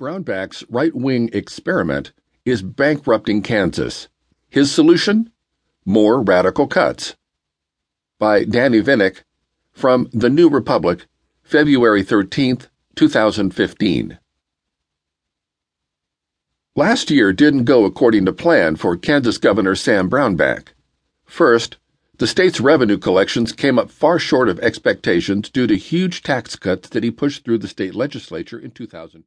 Brownback's right wing experiment is bankrupting Kansas. His solution? More radical cuts. By Danny Vinik from The New Republic, February 13, 2015. Last year didn't go according to plan for Kansas Governor Sam Brownback. First, the state's revenue collections came up far short of expectations due to huge tax cuts that he pushed through the state legislature in 2000.